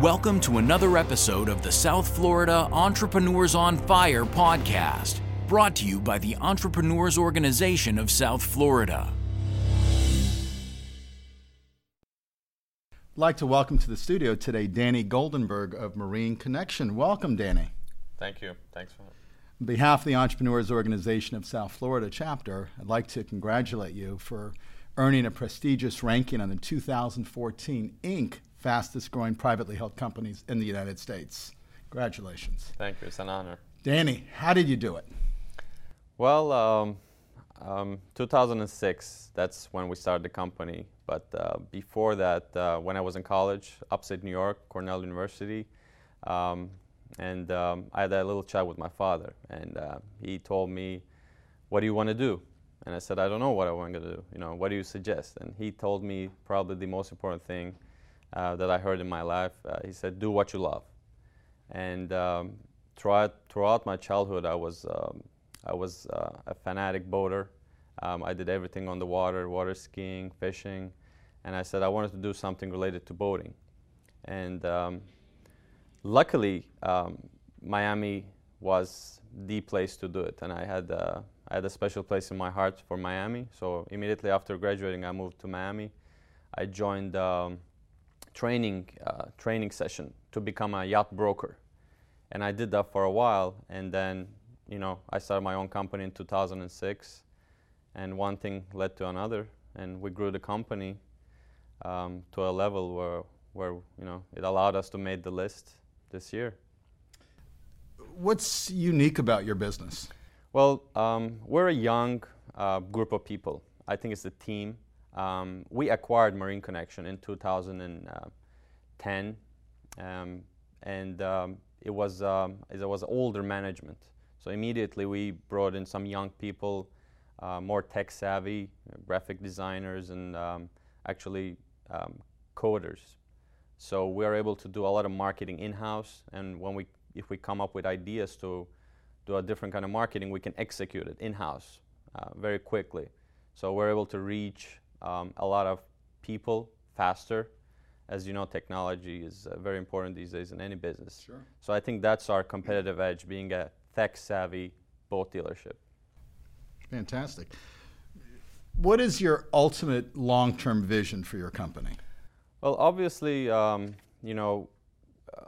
Welcome to another episode of the South Florida Entrepreneurs on Fire podcast, brought to you by the Entrepreneurs Organization of South Florida. I'd like to welcome to the studio today Danny Goldenberg of Marine Connection. Welcome, Danny. Thank you. Thanks for On behalf of the Entrepreneurs Organization of South Florida chapter, I'd like to congratulate you for earning a prestigious ranking on the 2014 Inc. fastest growing privately held companies in the United States. Congratulations. Thank you. It's an honor. Danny, how did you do it? Well, um, um, 2006, that's when we started the company. But uh, before that, uh, when I was in college, upstate New York, Cornell University, um, and um, I had a little chat with my father, and uh, he told me, "What do you want to do?" And I said, "I don't know what I want to do. You know, what do you suggest?" And he told me probably the most important thing uh, that I heard in my life. Uh, he said, "Do what you love." And um, throughout throughout my childhood, I was um, I was uh, a fanatic boater. Um, I did everything on the water, water skiing, fishing, and I said I wanted to do something related to boating. And um, luckily, um, Miami was the place to do it, and I had uh, I had a special place in my heart for Miami. So immediately after graduating, I moved to Miami. I joined um, training uh, training session to become a yacht broker, and I did that for a while, and then you know I started my own company in 2006, and one thing led to another, and we grew the company um, to a level where where you know it allowed us to make the list this year. What's unique about your business? Well, um, we're a young uh, group of people. I think it's a team. Um, we acquired Marine Connection in 2010, um, and um, it was um, it was older management. So immediately we brought in some young people, uh, more tech savvy, graphic designers, and um, actually coders. So we're able to do a lot of marketing in house, and when we if we come up with ideas to do a different kind of marketing, we can execute it in house uh, very quickly. So we're able to reach um, a lot of people faster. As you know, technology is uh, very important these days in any business. Sure. So I think that's our competitive edge, being a tech savvy boat dealership. Fantastic. What is your ultimate long term vision for your company? Well, obviously, um, you know,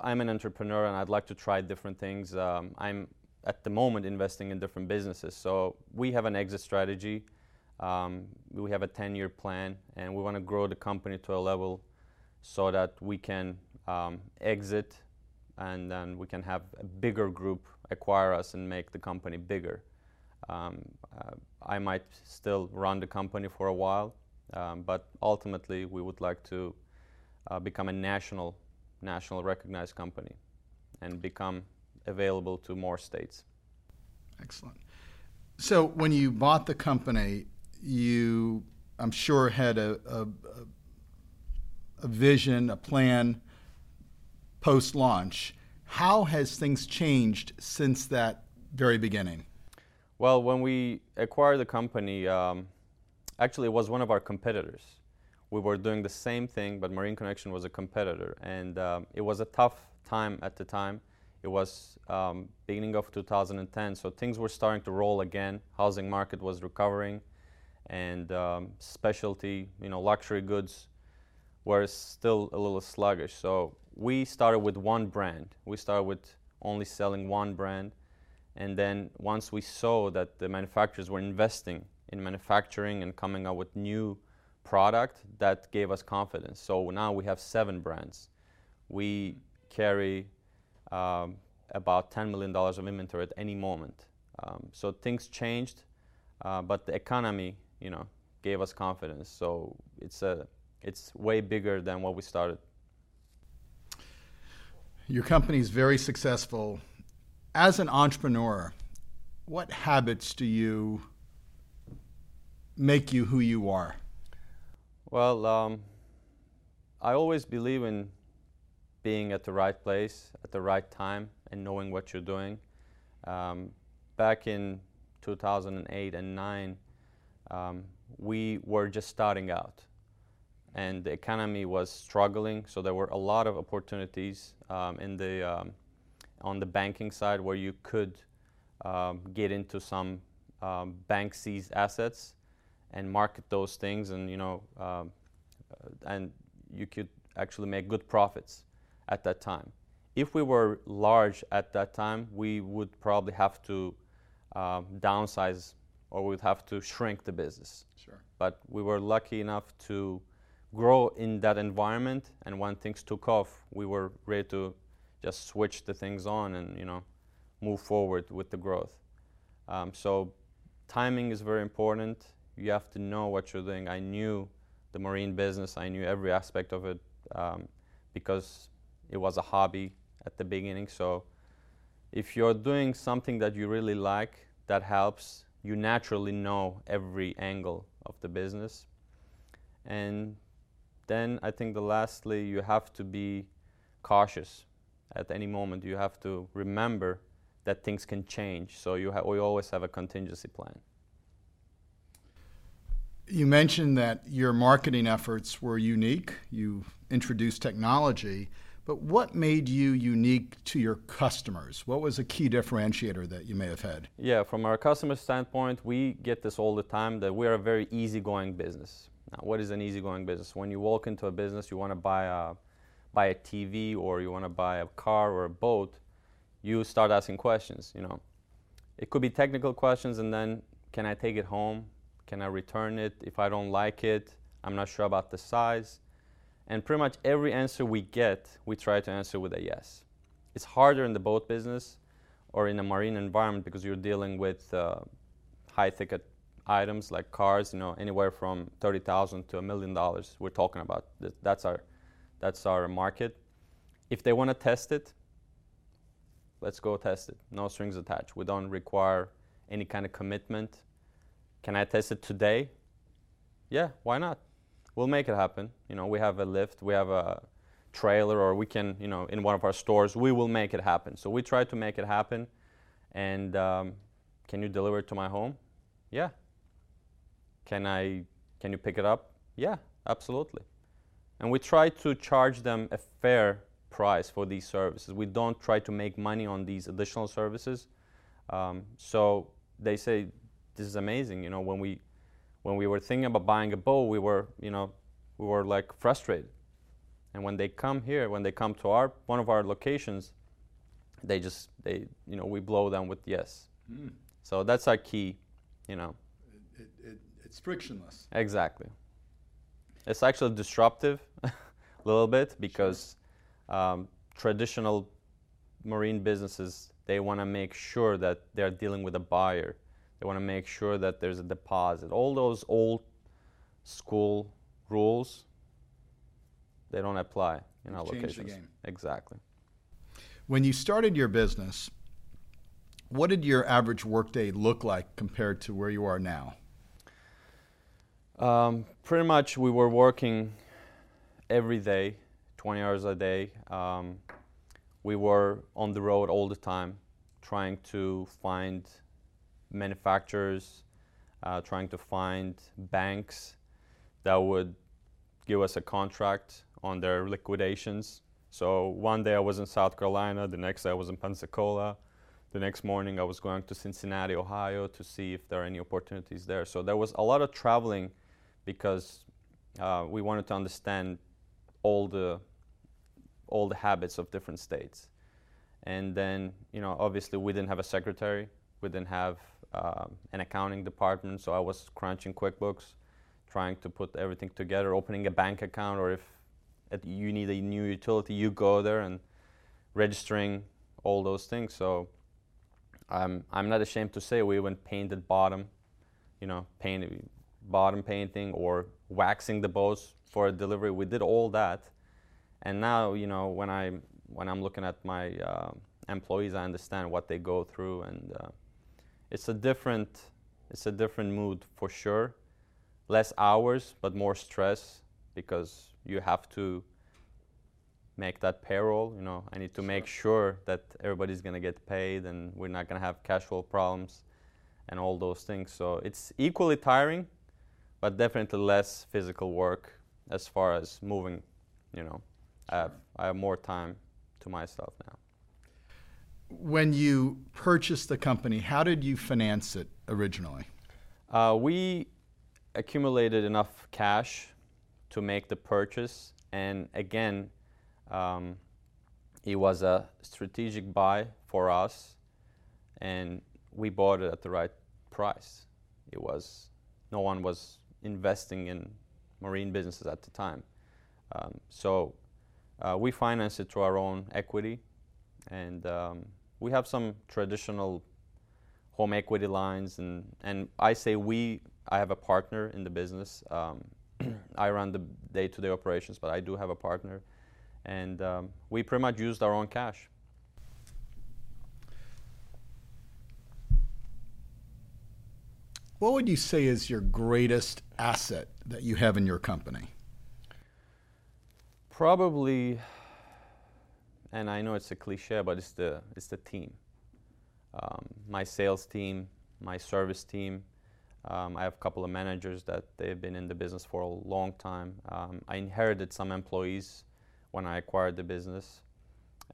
I'm an entrepreneur and I'd like to try different things. Um, I'm at the moment investing in different businesses. So we have an exit strategy. Um, we have a 10 year plan and we want to grow the company to a level so that we can um, exit and then we can have a bigger group acquire us and make the company bigger. Um, uh, I might still run the company for a while, um, but ultimately we would like to uh, become a national national recognized company and become available to more states. Excellent. So when you bought the company, you, I'm sure, had a, a, a vision, a plan post launch. How has things changed since that very beginning? Well, when we acquired the company, um, actually, it was one of our competitors we were doing the same thing, but Marine Connection was a competitor, and um, it was a tough time at the time. It was um, beginning of 2010, so things were starting to roll again. Housing market was recovering, and um, specialty, you know, luxury goods were still a little sluggish. So we started with one brand. We started with only selling one brand, and then once we saw that the manufacturers were investing in manufacturing and coming up with new product that gave us confidence. So now we have seven brands. We carry um, about $10 million of inventory at any moment. Um, so things changed, uh, but the economy, you know, gave us confidence. So it's a, it's way bigger than what we started. Your company is very successful. As an entrepreneur, what habits do you make you who you are? Well, um, I always believe in being at the right place at the right time and knowing what you're doing. Um, back in 2008 and 9, um, we were just starting out. and the economy was struggling. So there were a lot of opportunities um, in the um, on the banking side where you could um, get into some um, bank seized assets and market those things, and you know, um, and you could actually make good profits at that time. If we were large at that time, we would probably have to downsize or we'd have to shrink the business. Sure. But we were lucky enough to grow in that environment, and when things took off, we were ready to just switch the things on and you know move forward with the growth. Um, so timing is very important. You have to know what you're doing. I knew the marine business. I knew every aspect of it um, because it was a hobby at the beginning. So if you're doing something that you really like, that helps. You naturally know every angle of the business. And then I think the lastly, you have to be cautious at any moment. You have to remember that things can change. So you ha- we always have a contingency plan. You mentioned that your marketing efforts were unique. You introduced technology, but what made you unique to your customers? What was a key differentiator that you may have had? Yeah, from our customer standpoint, we get this all the time that we're a very easygoing business. Now, what is an easygoing business? When you walk into a business, you want to buy a buy a TV or you want to buy a car or a boat, you start asking questions, you know. It could be technical questions and then can I take it home? Can I return it if I don't like it? I'm not sure about the size. And pretty much every answer we get, we try to answer with a yes. It's harder in the boat business or in a marine environment because you're dealing with uh, high ticket items like cars, you know, anywhere from 30,000 to a million dollars. We're talking about that's our that's our market. If they want to test it, let's go test it. No strings attached. We don't require any kind of commitment. Can I test it today? Yeah, why not? We'll make it happen. You know, we have a lift, we have a trailer, or we can, you know, in one of our stores, we will make it happen. So we try to make it happen. And um, can you deliver it to my home? Yeah. Can I? Can you pick it up? Yeah, absolutely and we try to charge them a fair price for these services. We don't try to make money on these additional services. Um, so they say, "This is amazing." You know, when we when we were thinking about buying a boat, we were you know we were like frustrated. And when they come here, when they come to our one of our locations, they just they you know we blow them with yes. Mm. So that's our key, you know. It, it, it's frictionless. Exactly. It's actually disruptive a little bit because sure. um, traditional marine businesses they want to make sure that they're dealing with a buyer. They want to make sure that there's a deposit. All those old school rules they don't apply in our Change locations. Exactly. When you started your business, what did your average workday look like compared to where you are now? Um, pretty much, we were working every day, 20 hours a day. Um, we were on the road all the time, trying to find manufacturers, uh, trying to find banks that would give us a contract on their liquidations. So one day I was in South Carolina, the next day I was in Pensacola, the next morning I was going to Cincinnati, Ohio to see if there are any opportunities there. So there was a lot of traveling because uh, we wanted to understand all the all the habits of different states. And then, you know, obviously we didn't have a secretary, we didn't have uh, an accounting department, so I was crunching QuickBooks, trying to put everything together, opening a bank account, or if you need a new utility, you go there and registering all those things. So um, I'm not ashamed to say we even painted bottom, you know, painted bottom painting or waxing the boats for a delivery. We did all that, and now you know when I when I'm looking at my uh, employees, I understand what they go through, and uh, it's a different it's a different mood for sure. Less hours, but more stress because you have to make that payroll. You know, I need to make sure that everybody's gonna get paid, and we're not gonna have cash flow problems, and all those things. So it's equally tiring, but definitely less physical work as far as moving, you know, I, have, I have more time to myself now. When you purchased the company, how did you finance it originally? Uh, we accumulated enough cash to make the purchase, and again, um, it was a strategic buy for us, and we bought it at the right price. It was no one was investing in marine businesses at the time, um, so uh, we financed it through our own equity, and um, we have some traditional home equity lines, and and I say we. I have a partner in the business. Um, I run the day-to-day operations, but I do have a partner, and um, we pretty much used our own cash. What would you say is your greatest asset that you have in your company? Probably, and I know it's a cliche, but it's the it's the team. Um, my sales team, my service team, um, I have a couple of managers that they've been in the business for a long time. Um, I inherited some employees when I acquired the business,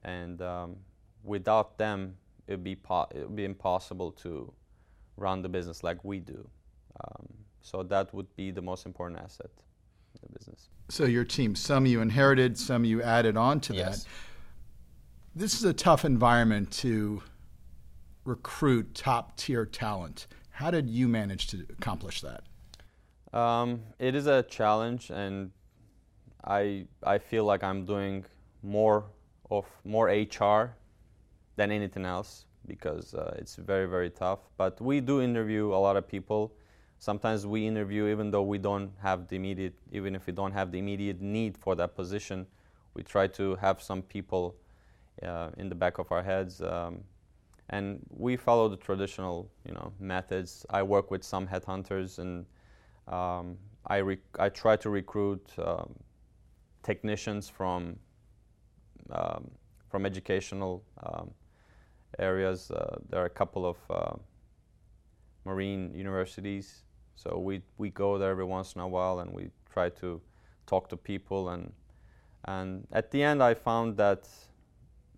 and um, without them, it'd be po- it'd be impossible to run the business like we do. Um, so that would be the most important asset in the business. So your team, some you inherited, some you added on to Yes. that. This is a tough environment to recruit top tier talent. How did you manage to accomplish that? Um, it is a challenge, and I I feel like I'm doing more of more HR than anything else because uh, it's very very tough. But we do interview a lot of people. Sometimes we interview even though we don't have the immediate, even if we don't have the immediate need for that position, we try to have some people uh, in the back of our heads. Um, and we follow the traditional, you know, methods. I work with some headhunters, and um, I rec- I try to recruit um, technicians from um, from educational um, areas. Uh, there are a couple of uh, marine universities, so we we go there every once in a while, and we try to talk to people. and And at the end, I found that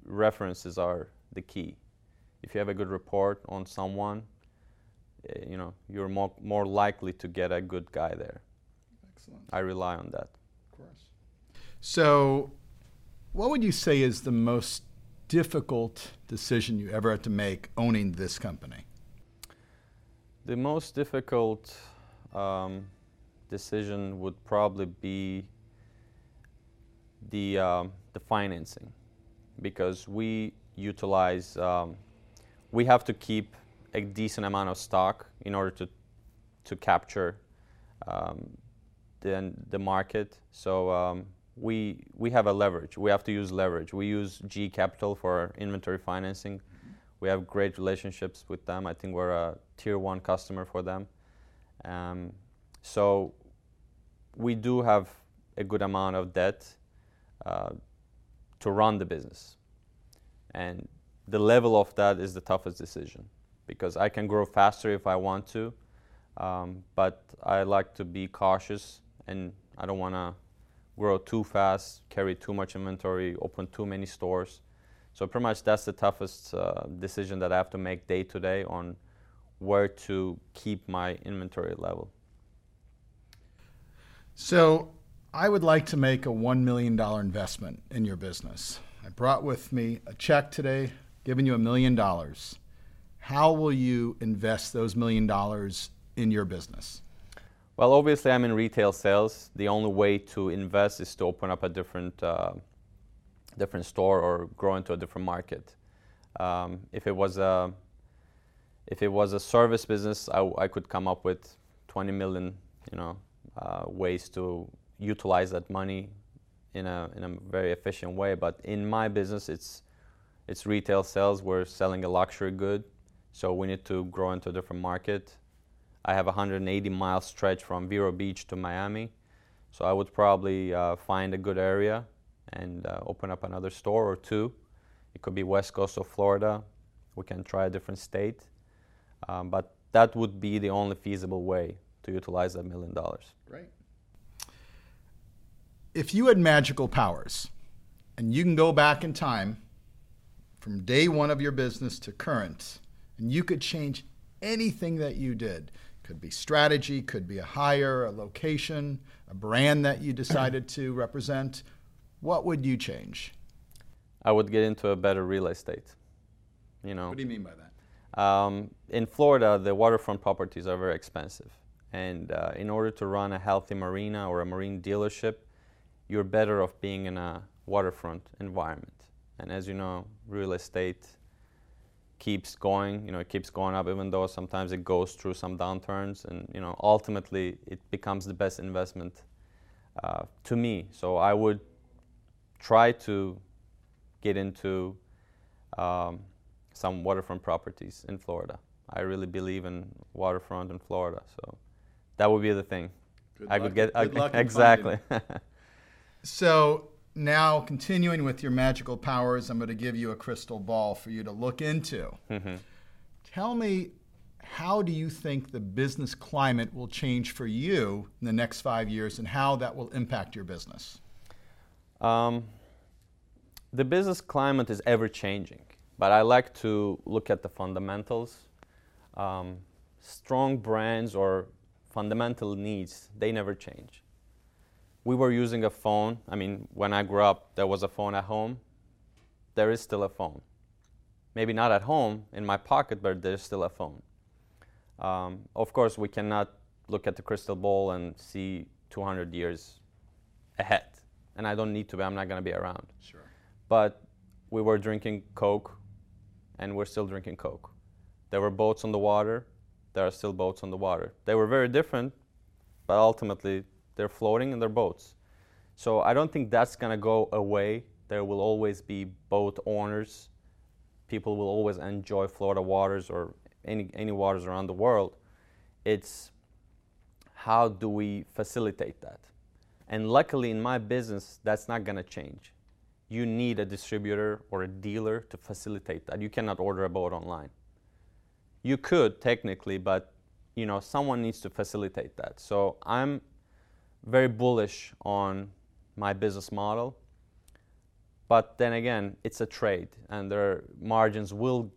references are the key if you have a good report on someone, eh, you know, you're more, more likely to get a good guy there. Excellent. I rely on that. Of course. So, what would you say is the most difficult decision you ever had to make owning this company? The most difficult um, decision would probably be the um, the financing, because we utilize um, we have to keep a decent amount of stock in order to to capture um, the the market. So um, we we have a leverage. We have to use leverage. We use GE Capital for inventory financing. We have great relationships with them. I think we're a tier one customer for them. Um, so we do have a good amount of debt uh, to run the business, and the level of that is the toughest decision because I can grow faster if I want to, um, but I like to be cautious and I don't want to grow too fast, carry too much inventory, open too many stores. So pretty much that's the toughest uh, decision that I have to make day to day on where to keep my inventory level. So, I would like to make a $1 million investment in your business. I brought with me a check today giving you a million dollars. How will you invest those million dollars in your business? Well, obviously, I'm in retail sales. The only way to invest is to open up a different, uh, different store or grow into a different market. Um, if it was a, if it was a service business, I, I could come up with 20 million, you know, uh, ways to utilize that money in a in a very efficient way. But in my business, it's it's retail sales. We're selling a luxury good, so we need to grow into a different market. I have a 180 mile stretch from Vero Beach to Miami, so I would probably uh, find a good area and uh, open up another store or two. It could be west coast of Florida. We can try a different state, um, but that would be the only feasible way to utilize that million dollars. Great. If you had magical powers and you can go back in time from day one of your business to current, and you could change anything that you did, could be strategy, could be a hire, a location, a brand that you decided to represent, what would you change? I would get into a better real estate. You know. What do you mean by that? Um, in Florida, the waterfront properties are very expensive, and uh, in order to run a healthy marina or a marine dealership, you're better off being in a waterfront environment. And as you know, real estate keeps going. You know, it keeps going up, even though sometimes it goes through some downturns. And you know, ultimately, it becomes the best investment uh, to me. So I would try to get into um, some waterfront properties in Florida. I really believe in waterfront in Florida, so that would be the thing. Good I luck- could get in exactly. So now, continuing with your magical powers, I'm going to give you a crystal ball for you to look into. Mhm. Tell me, how do you think the business climate will change for you in the next five years and how that will impact your business? Um, the business climate is ever changing, but I like to look at the fundamentals. Um, strong brands or fundamental needs, they never change. We were using a phone. I mean, when I grew up, there was a phone at home. There is still a phone. Maybe not at home in my pocket, but there's still a phone. Um, of course, we cannot look at the crystal ball and see 200 years ahead. And I don't need to be, I'm not going to be around. Sure. But we were drinking Coke, and we're still drinking Coke. There were boats on the water, there are still boats on the water. They were very different, but ultimately they're floating in they're boats. So I don't think that's going to go away. There will always be boat owners. People will always enjoy Florida waters or any, any waters around the world. It's how do we facilitate that? And luckily, in my business, that's not going to change. You need a distributor or a dealer to facilitate that. You cannot order a boat online. You could technically, but you know someone needs to facilitate that. So I'm very bullish on my business model. But then again, it's a trade, and their margins will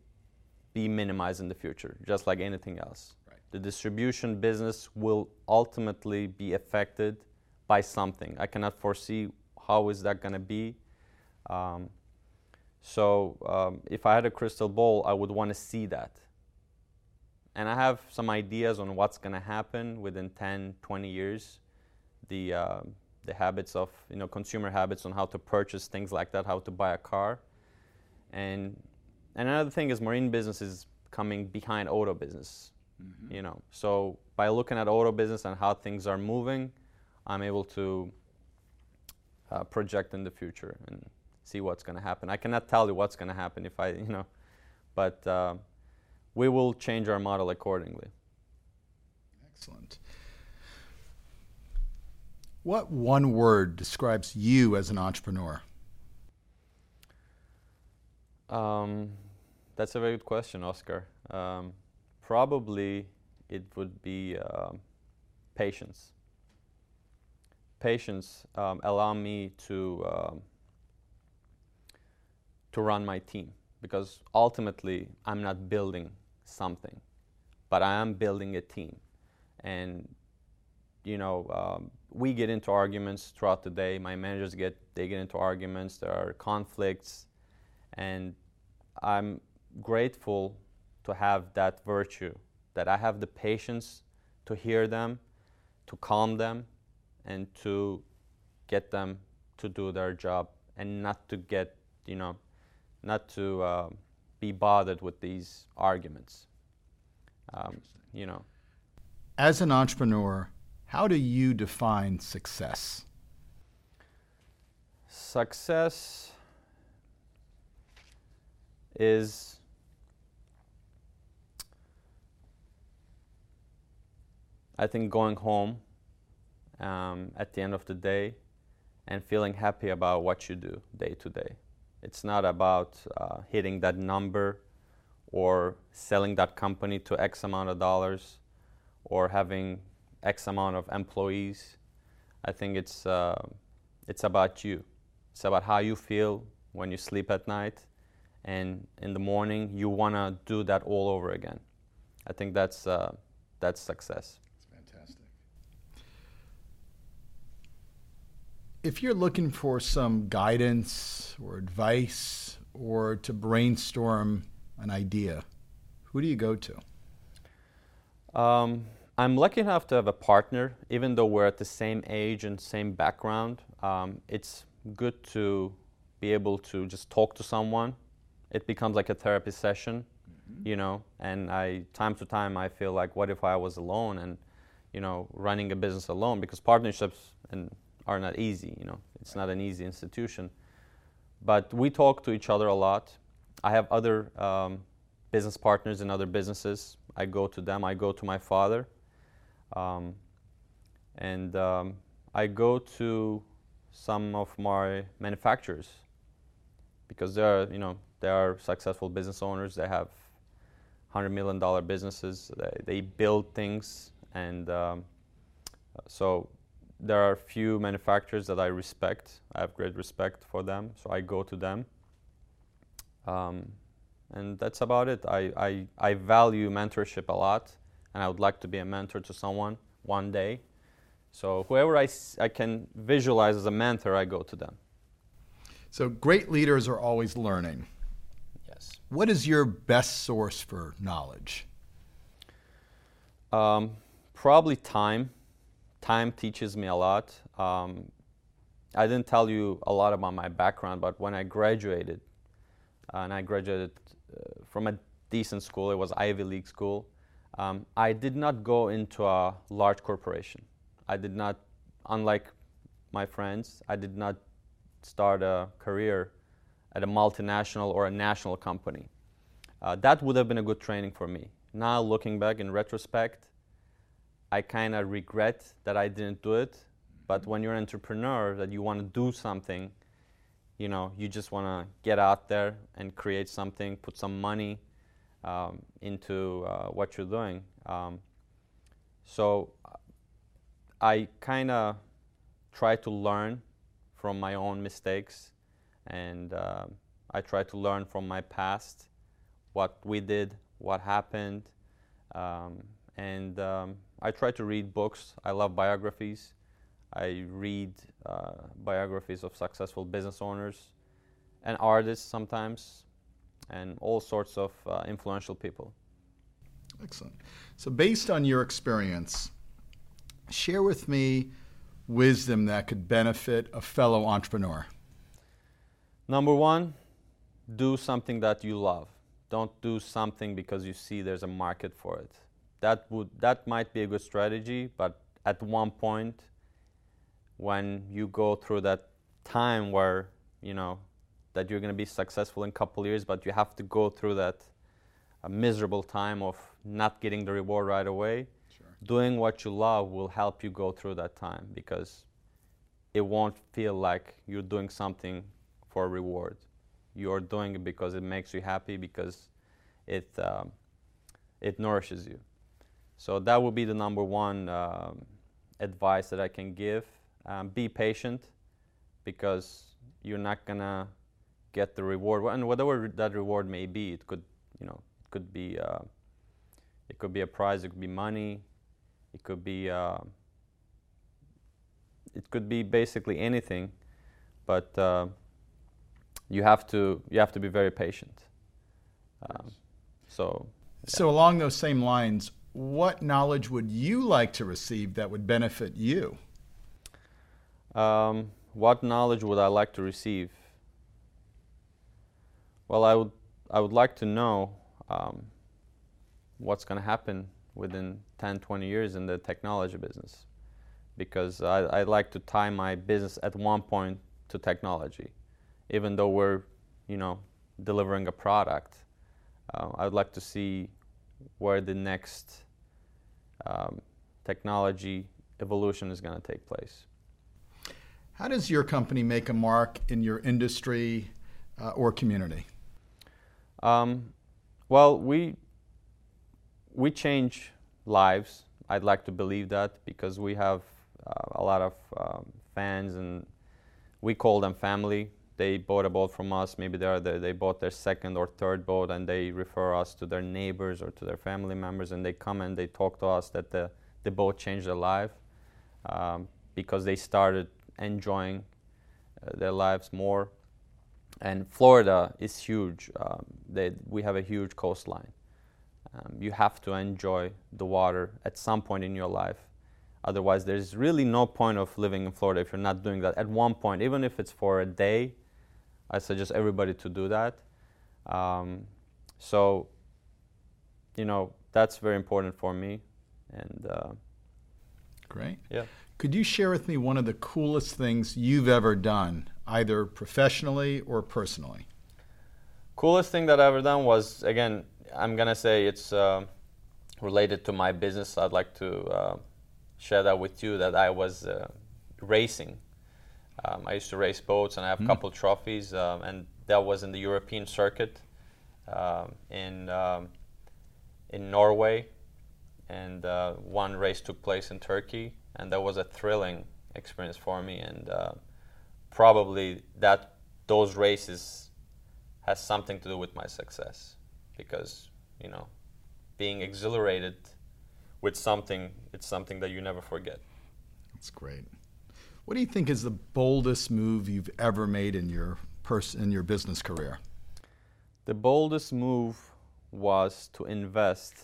be minimized in the future, just like anything else. Right. The distribution business will ultimately be affected by something. I cannot foresee how is that going to be. Um, so um, if I had a crystal ball, I would want to see that. And I have some ideas on what's going to happen within 10, 20 years. The, uh, the habits of, you know, consumer habits on how to purchase things like that, how to buy a car. And, and another thing is marine business is coming behind auto business. You know, so by looking at auto business and how things are moving, I'm able to uh, project in the future and see what's going to happen. I cannot tell you what's going to happen if I, you know, but uh, we will change our model accordingly. Excellent. What one word describes you as an entrepreneur? Um, that's a very good question, Oscar. Um, probably it would be um patience. Patience um, allow me to um, to run my team because ultimately I'm not building something, but I am building a team, and you know um, we get into arguments throughout the day. My managers get they get into arguments. There are conflicts, and I'm grateful to have that virtue that I have the patience to hear them, to calm them, and to get them to do their job and not to get, you know, not to uh, be bothered with these arguments. Um, you know, As an entrepreneur, how do you define success? success is I think going home um, at the end of the day and feeling happy about what you do day to day. It's not about uh, hitting that number or selling that company to X amount of dollars or having X amount of employees. I think it's uh, it's about you. It's about how you feel when you sleep at night, and in the morning you want to do that all over again. I think that's uh, that's success. That's fantastic. If you're looking for some guidance or advice or to brainstorm an idea, who do you go to? Um, I'm lucky enough to have a partner, even though we're at the same age and same background. Um, it's good to be able to just talk to someone. It becomes like a therapy session, mm-hmm. you know. And I, time to time, I feel like, what if I was alone and, you know, running a business alone? Because partnerships and are not easy, you know. It's not an easy institution. But we talk to each other a lot. I have other um, business partners in other businesses. I go to them. I go to my father um, and um, I go to some of my manufacturers because they are, you know, they are successful business owners. They have hundred million dollar businesses. They, they build things, and um, so there are a few manufacturers that I respect. I have great respect for them, so I go to them. Um, and that's about it. I, I, I value mentorship a lot and I would like to be a mentor to someone one day. So whoever I, I can visualize as a mentor, I go to them. So great leaders are always learning. Yes. What is your best source for knowledge? Um, probably time. Time teaches me a lot. Um, I didn't tell you a lot about my background, but when I graduated, uh, and I graduated uh, from a decent school, it was Ivy League school. Um, I did not go into a large corporation. I did not, unlike my friends, I did not start a career at a multinational or a national company. Uh, that would have been a good training for me. Now, looking back in retrospect, I kind of regret that I didn't do it. But when you're an entrepreneur, that you want to do something, you know, you just want to get out there and create something, put some money, um, into uh, what you're doing. Um, so I kind of try to learn from my own mistakes, and uh, I try to learn from my past, what we did, what happened, um, and um, I try to read books. I love biographies. I read uh, biographies of successful business owners and artists sometimes and all sorts of uh, influential people. Excellent. So, based on your experience, share with me wisdom that could benefit a fellow entrepreneur. Number one, do something that you love. Don't do something because you see there's a market for it. That would that might be a good strategy, but at one point when you go through that time where, you know, that you're going to be successful in a couple years, but you have to go through that uh, miserable time of not getting the reward right away. Sure. Doing what you love will help you go through that time because it won't feel like you're doing something for a reward. You're doing it because it makes you happy, because it, um, it nourishes you. So that would be the number one um, advice that I can give. Um, be patient because you're not going to get the reward, and whatever that reward may be, it could, you know, it could be, uh, it could be a prize, it could be money, it could be, uh, it could be basically anything, but uh, you have to you have to be very patient. Um, so. Yeah. So along those same lines, what knowledge would you like to receive that would benefit you? Um, what knowledge would I like to receive? Well, I would, I would like to know um, what's going to happen within 10, 20 years in the technology business because I, I like to tie my business at one point to technology. Even though we're, you know, delivering a product, uh, I would like to see where the next um, technology evolution is going to take place. How does your company make a mark in your industry uh, or community? Um, well, we we change lives. I'd like to believe that because we have uh, a lot of um, fans and we call them family. They bought a boat from us. Maybe they the, they bought their second or third boat, and they refer us to their neighbors or to their family members, and they come and they talk to us that the the boat changed their life um, because they started enjoying uh, their lives more. And Florida is huge. Um, they, we have a huge coastline. Um, you have to enjoy the water at some point in your life. Otherwise, there's really no point of living in Florida if you're not doing that. At one point, even if it's for a day, I suggest everybody to do that. Um, so, you know, that's very important for me. And uh, great. Yeah. Could you share with me one of the coolest things you've ever done, either professionally or personally? Coolest thing that I ever done was again, I'm gonna say it's uh, related to my business. I'd like to uh, share that with you that I was uh, racing. Um, I used to race boats and I have a mm. couple trophies, um, and that was in the European circuit um, in um, in Norway, and uh, one race took place in Turkey, and that was a thrilling experience for me. And uh, probably that those races has something to do with my success because you know being exhilarated with something it's something that you never forget. That's great. What do you think is the boldest move you've ever made in your pers- in your business career? The boldest move was to invest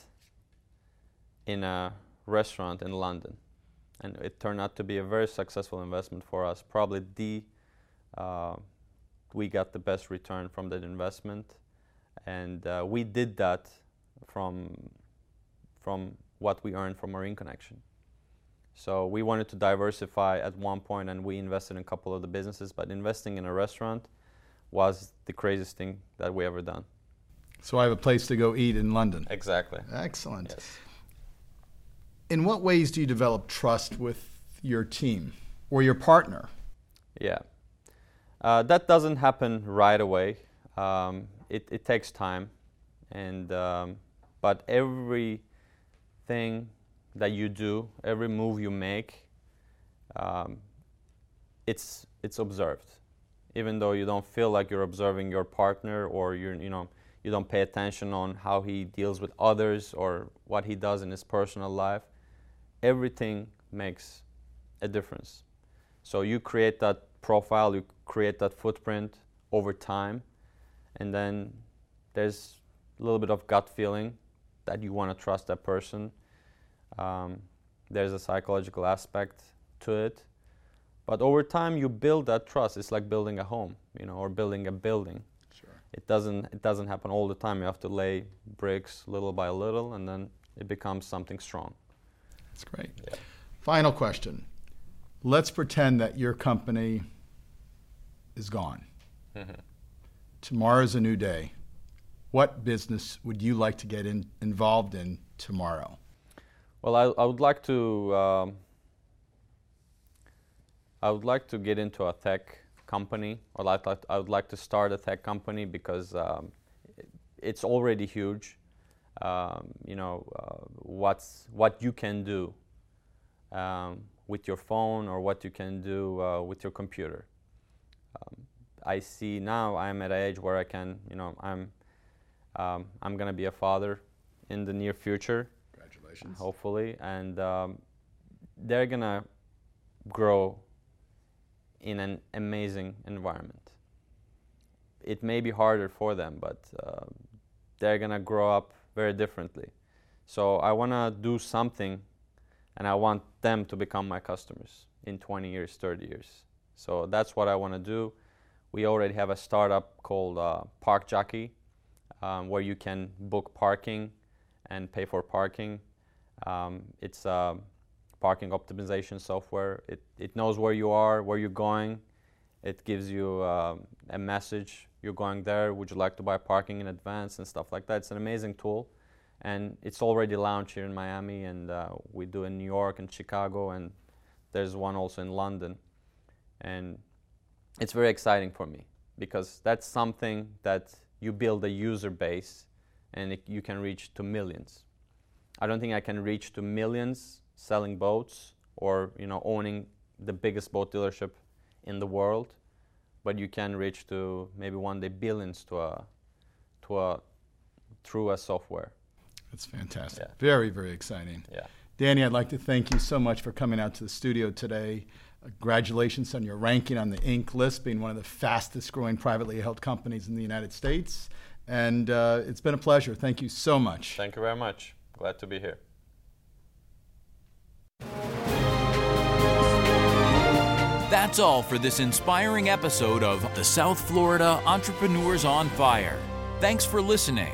in a restaurant in London and it turned out to be a very successful investment for us. Probably the uh, we got the best return from that investment, and uh, we did that from from what we earned from Marine Connection. So we wanted to diversify at one point, and we invested in a couple of the businesses. But investing in a restaurant was the craziest thing that we ever done. So I have a place to go eat in London. Exactly. Excellent. Yes in what ways do you develop trust with your team or your partner? Yeah, uh, that doesn't happen right away. Um, it, it, takes time, and um, but everything that you do, every move you make, um, it's it's observed, even though you don't feel like you're observing your partner or you're you know you don't pay attention on how he deals with others or what he does in his personal life everything makes a difference. So you create that profile, you create that footprint over time, and then there's a little bit of gut feeling that you want to trust that person. Um, there's a psychological aspect to it, but over time you build that trust. It's like building a home, you know, or building a building. Sure. It doesn't it doesn't happen all the time. You have to lay bricks little by little, and then it becomes something strong. That's great. Yeah. Final question. Let's pretend that your company is gone. Mm-hmm. Tomorrow's a new day. What business would you like to get in, involved in tomorrow? Well, I, I would like to. Um, I would like to get into a tech company, or like, I would like to start a tech company because um, it's already huge um, you know, uh, what's what you can do um, with your phone or what you can do uh, with your computer. Um, I see now I'm at an age where I can, you know, I'm um, I'm gonna be a father in the near future. Congratulations. Hopefully, and um, they're gonna grow in an amazing environment. It may be harder for them, but uh, they're gonna grow up very differently. So I want to do something and I want them to become my customers in 20 years, 30 years. So that's what I want to do. We already have a startup called uh, Park Jockey um, where you can book parking and pay for parking. Um, it's a parking optimization software. It, it knows where you are, where you're going. It gives you uh, a message you're going there, would you like to buy parking in advance and stuff like that. It's an amazing tool. And it's already launched here in Miami, and uh, we do in New York and Chicago, and there's one also in London. And it's very exciting for me because that's something that you build a user base and it, you can reach to millions. I don't think I can reach to millions selling boats or you know owning the biggest boat dealership in the world but you can reach to maybe one day billions to a to a through a software. That's fantastic. Yeah. Very, very exciting. Yeah. Danny, I'd like to thank you so much for coming out to the studio today. Congratulations on your ranking on the Inc. list, being one of the fastest growing privately held companies in the United States. And uh, it's been a pleasure. Thank you so much. Thank you very much. Glad to be here. That's all for this inspiring episode of the South Florida Entrepreneurs on Fire. Thanks for listening.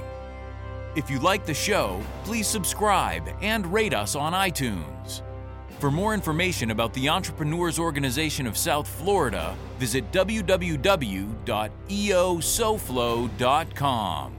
If you like the show, please subscribe and rate us on iTunes. For more information about the Entrepreneurs Organization of South Florida, visit www.eosoflow.com.